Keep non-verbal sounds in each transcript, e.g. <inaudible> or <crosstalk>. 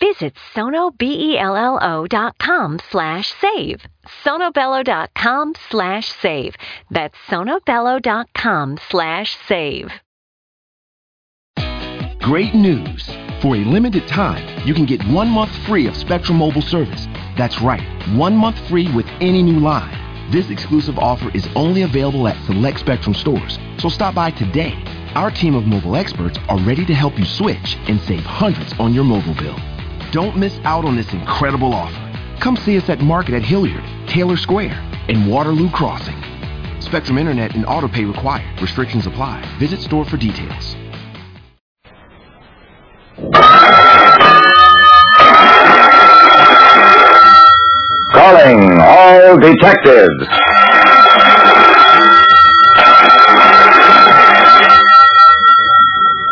Visit sonobello.com slash save. sonobello.com slash save. That's sonobello.com slash save. Great news! For a limited time, you can get one month free of Spectrum Mobile service. That's right, one month free with any new line. This exclusive offer is only available at select Spectrum stores, so stop by today. Our team of mobile experts are ready to help you switch and save hundreds on your mobile bill. Don't miss out on this incredible offer. Come see us at Market at Hilliard, Taylor Square, and Waterloo Crossing. Spectrum Internet and autopay required. Restrictions apply. Visit store for details. Calling all detectives.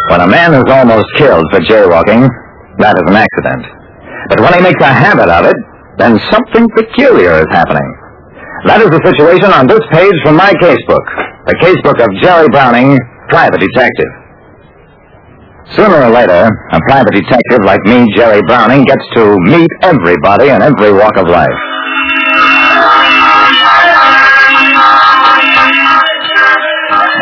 When a man is almost killed for jaywalking, that is an accident. But when he makes a habit of it, then something peculiar is happening. That is the situation on this page from my casebook, the casebook of Jerry Browning, private detective. Sooner or later, a private detective like me, Jerry Browning, gets to meet everybody in every walk of life.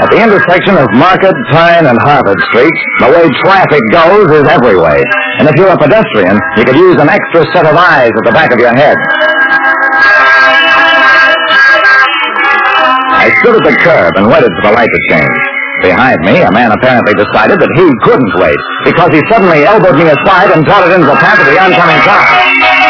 At the intersection of Market, Pine, and Harvard Streets, the way traffic goes is every way. And if you're a pedestrian, you could use an extra set of eyes at the back of your head. I stood at the curb and waited for the light to change. Behind me, a man apparently decided that he couldn't wait because he suddenly elbowed me aside and darted into the path of the oncoming car.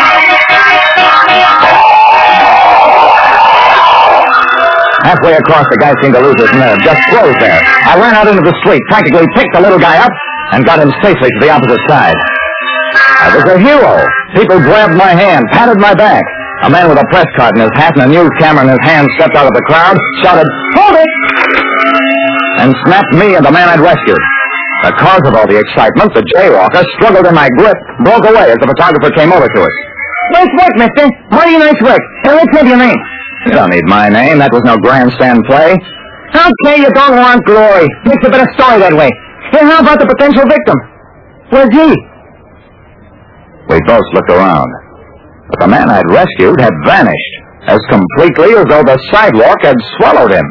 Halfway across, the guy seemed to lose his nerve, just froze there. I ran out into the street, practically picked the little guy up, and got him safely to the opposite side. I was a hero. People grabbed my hand, patted my back. A man with a press card in his hat and a news camera in his hand stepped out of the crowd, shouted, Hold it! And snapped me and the man I'd rescued. The cause of all the excitement, the jaywalker, struggled in my grip, broke away as the photographer came over to us. Nice work, mister. Mighty nice work. Now, let's have your name. You don't need my name. That was no grandstand play. Okay, you don't want glory. Makes a better story that way. Hey, how about the potential victim? Where's he? We both looked around. But the man I'd rescued had vanished, as completely as though the sidewalk had swallowed him.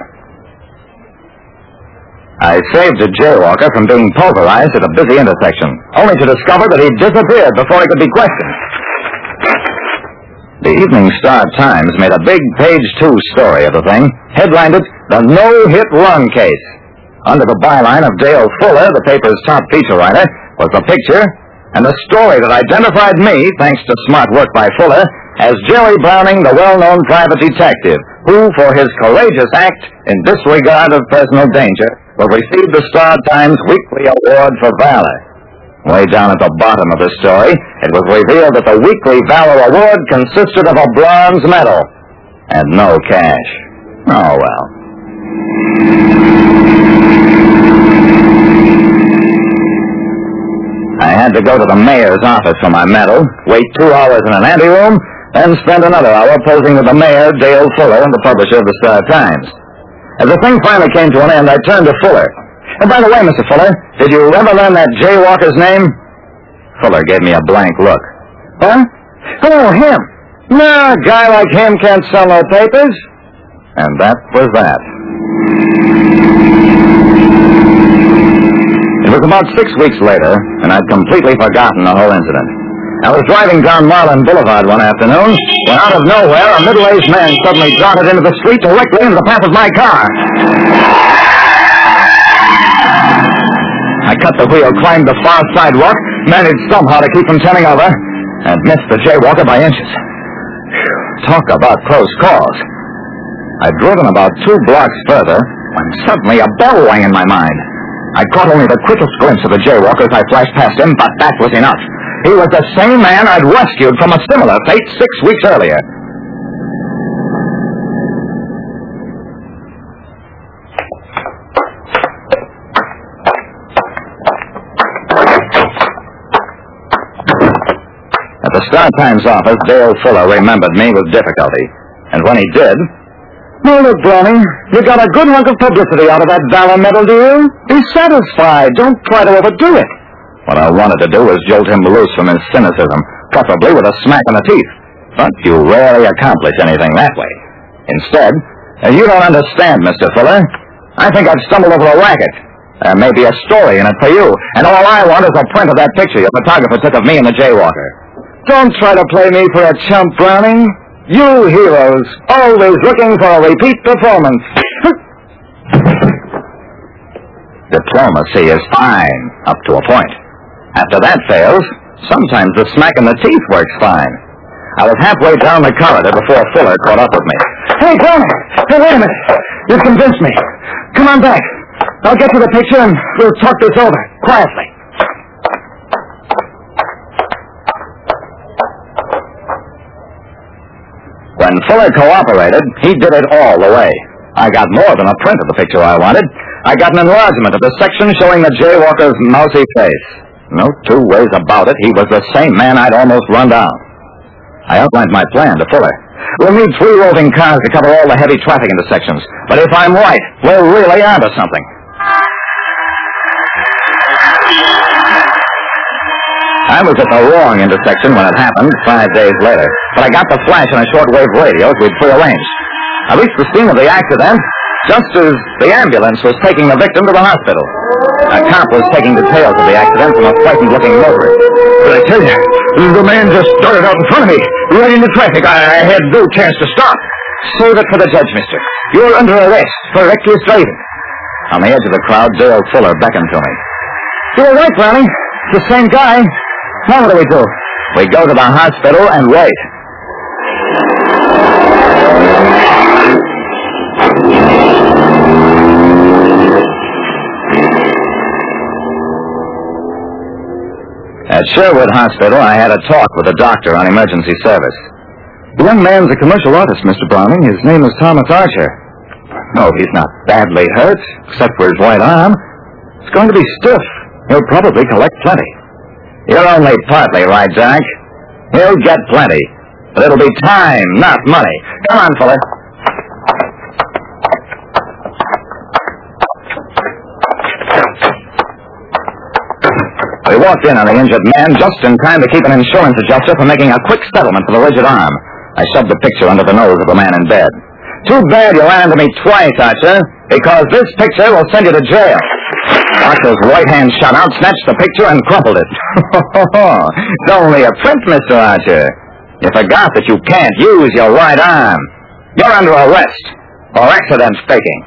I saved a jaywalker from being pulverized at a busy intersection, only to discover that he'd disappeared before he could be questioned. The Evening Star Times made a big page two story of the thing, headlined it, The No Hit Run Case. Under the byline of Dale Fuller, the paper's top feature writer, was the picture and the story that identified me, thanks to smart work by Fuller, as Jerry Browning, the well-known private detective, who, for his courageous act in disregard of personal danger, will receive the Star Times Weekly Award for Valor. Way down at the bottom of the story, it was revealed that the Weekly Valor Award consisted of a bronze medal and no cash. Oh, well. I had to go to the mayor's office for my medal, wait two hours in an anteroom, then spend another hour posing with the mayor, Dale Fuller, and the publisher of the Star Times. As the thing finally came to an end, I turned to Fuller. And by the way, Mr. Fuller, did you ever learn that Jay Walker's name? Fuller gave me a blank look. Huh? Oh, him. No, a guy like him can't sell no papers. And that was that. It was about six weeks later, and I'd completely forgotten the whole incident. I was driving down Marlin Boulevard one afternoon when out of nowhere a middle-aged man suddenly darted into the street directly into the path of my car. Let the wheel climbed the far sidewalk, managed somehow to keep from turning over, and missed the jaywalker by inches. Talk about close calls. I'd driven about two blocks further when suddenly a bell rang in my mind. I caught only the quickest glimpse of the jaywalker as I flashed past him, but that was enough. He was the same man I'd rescued from a similar fate six weeks earlier. At the Star Times office, Dale Fuller remembered me with difficulty. And when he did, Now look, Browning, you got a good hunk of publicity out of that Valor medal, you? Be satisfied. Don't try to overdo it. what I wanted to do was jolt him loose from his cynicism, preferably with a smack in the teeth. But you rarely accomplish anything that way. Instead, uh, you don't understand, Mr. Fuller. I think I've stumbled over a racket. There may be a story in it for you, and all I want is a print of that picture your photographer took of me and the jaywalker. Don't try to play me for a chump, Browning. You heroes, always looking for a repeat performance. <laughs> Diplomacy is fine, up to a point. After that fails, sometimes the smack in the teeth works fine. I was halfway down the corridor before Fuller caught up with me. Hey, Browning! Hey, wait a minute. You've convinced me. Come on back. I'll get to the picture and we'll talk this over, quietly. When Fuller cooperated, he did it all the way. I got more than a print of the picture I wanted. I got an enlargement of the section showing the jaywalker's mousy face. No two ways about it, he was the same man I'd almost run down. I outlined my plan to Fuller. We'll need three roving cars to cover all the heavy traffic intersections. But if I'm right, we're really onto something. I was at the wrong intersection when it happened five days later, but I got the flash on a shortwave radio as we'd prearranged. I reached the scene of the accident just as the ambulance was taking the victim to the hospital. A cop was taking details of the accident from a frightened-looking motorist. But I tell you, the man just started out in front of me, right into traffic. I, I had no chance to stop. Save it for the judge, mister. You're under arrest for reckless driving. On the edge of the crowd, Dale Fuller beckoned to me. You're right, Browning. The same guy. Now what do we do? We go to the hospital and wait. At Sherwood Hospital, I had a talk with a doctor on emergency service. The young man's a commercial artist, Mr. Browning. His name is Thomas Archer. No, he's not badly hurt, except for his right arm. It's going to be stiff. He'll probably collect plenty. You're only partly right, Jack. He'll get plenty. But it'll be time, not money. Come on, Fuller. We walked in on the injured man just in time to keep an insurance adjuster from making a quick settlement for the rigid arm. I shoved the picture under the nose of the man in bed. Too bad you ran into me twice, Archer, because this picture will send you to jail. Archer's right hand shot out, snatched the picture, and crumpled it. <laughs> it's only a print, Mr. Archer. You forgot that you can't use your right arm. You're under arrest for accident faking.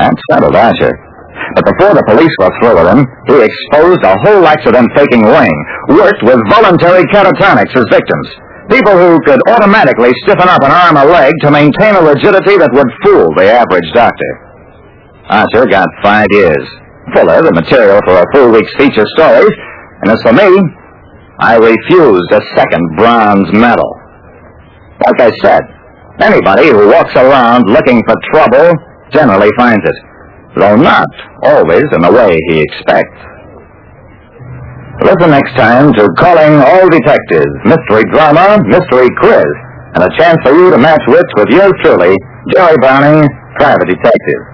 That settled Archer. But before the police were through with him, he exposed a whole accident faking ring, worked with voluntary catatonics as victims. People who could automatically stiffen up an arm or leg to maintain a rigidity that would fool the average doctor. Archer got five years. Fuller, the material for a full week's feature stories. And as for me, I refused a second bronze medal. Like I said, anybody who walks around looking for trouble generally finds it, though not always in the way he expects. Listen next time to Calling All Detectives, Mystery Drama, Mystery Quiz, and a chance for you to match wits with yours truly, Jerry Browning, Private Detective.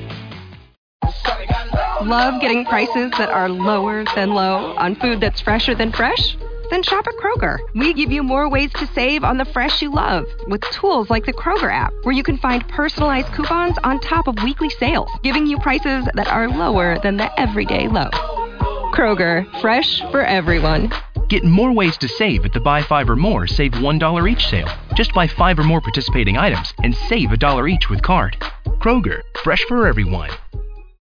Love getting prices that are lower than low on food that's fresher than fresh? Then shop at Kroger. We give you more ways to save on the fresh you love with tools like the Kroger app, where you can find personalized coupons on top of weekly sales, giving you prices that are lower than the everyday low. Kroger, fresh for everyone. Get more ways to save at the Buy Five or More Save $1 each sale. Just buy five or more participating items and save a dollar each with card. Kroger, fresh for everyone.